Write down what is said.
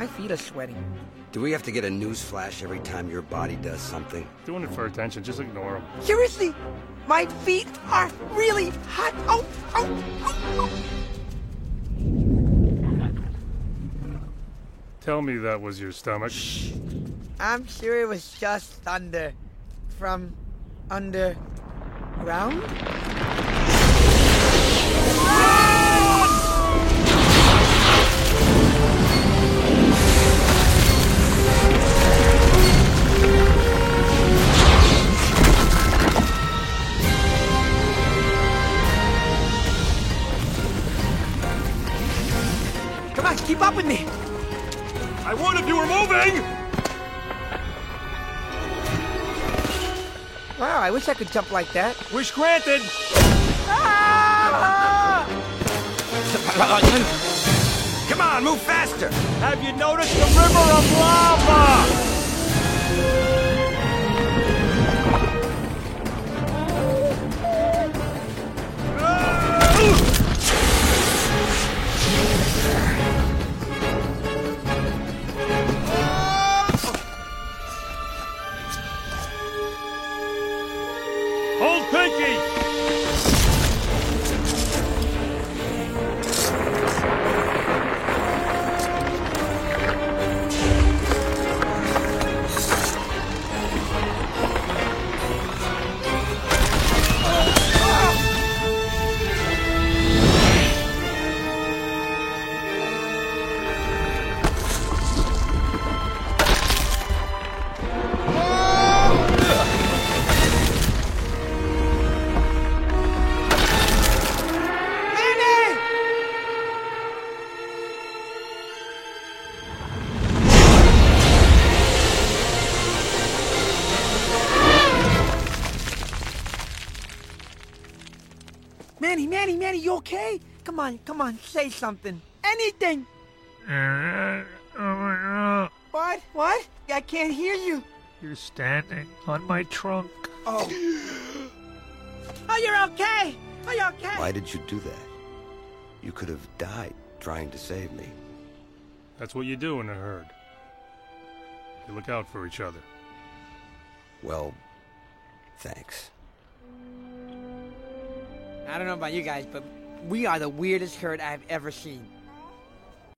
My feet are sweating. Do we have to get a news flash every time your body does something? Doing it for attention, just ignore him. Seriously, my feet are really hot. Oh, oh, oh, oh. Tell me that was your stomach. I'm sure it was just thunder from underground. Keep up with me. I would if you were moving! Wow, I wish I could jump like that. Wish granted! Ah! Come on, move faster! Have you noticed the river of lava? Hold Pinky! Manny, Manny, Manny, you okay? Come on, come on, say something. Anything. Uh, oh what? What? I can't hear you. You're standing on my trunk. Oh. Oh, you're okay. Oh, Are you okay? Why did you do that? You could have died trying to save me. That's what you do in a herd. You look out for each other. Well, thanks. I don't know about you guys, but we are the weirdest herd I've ever seen.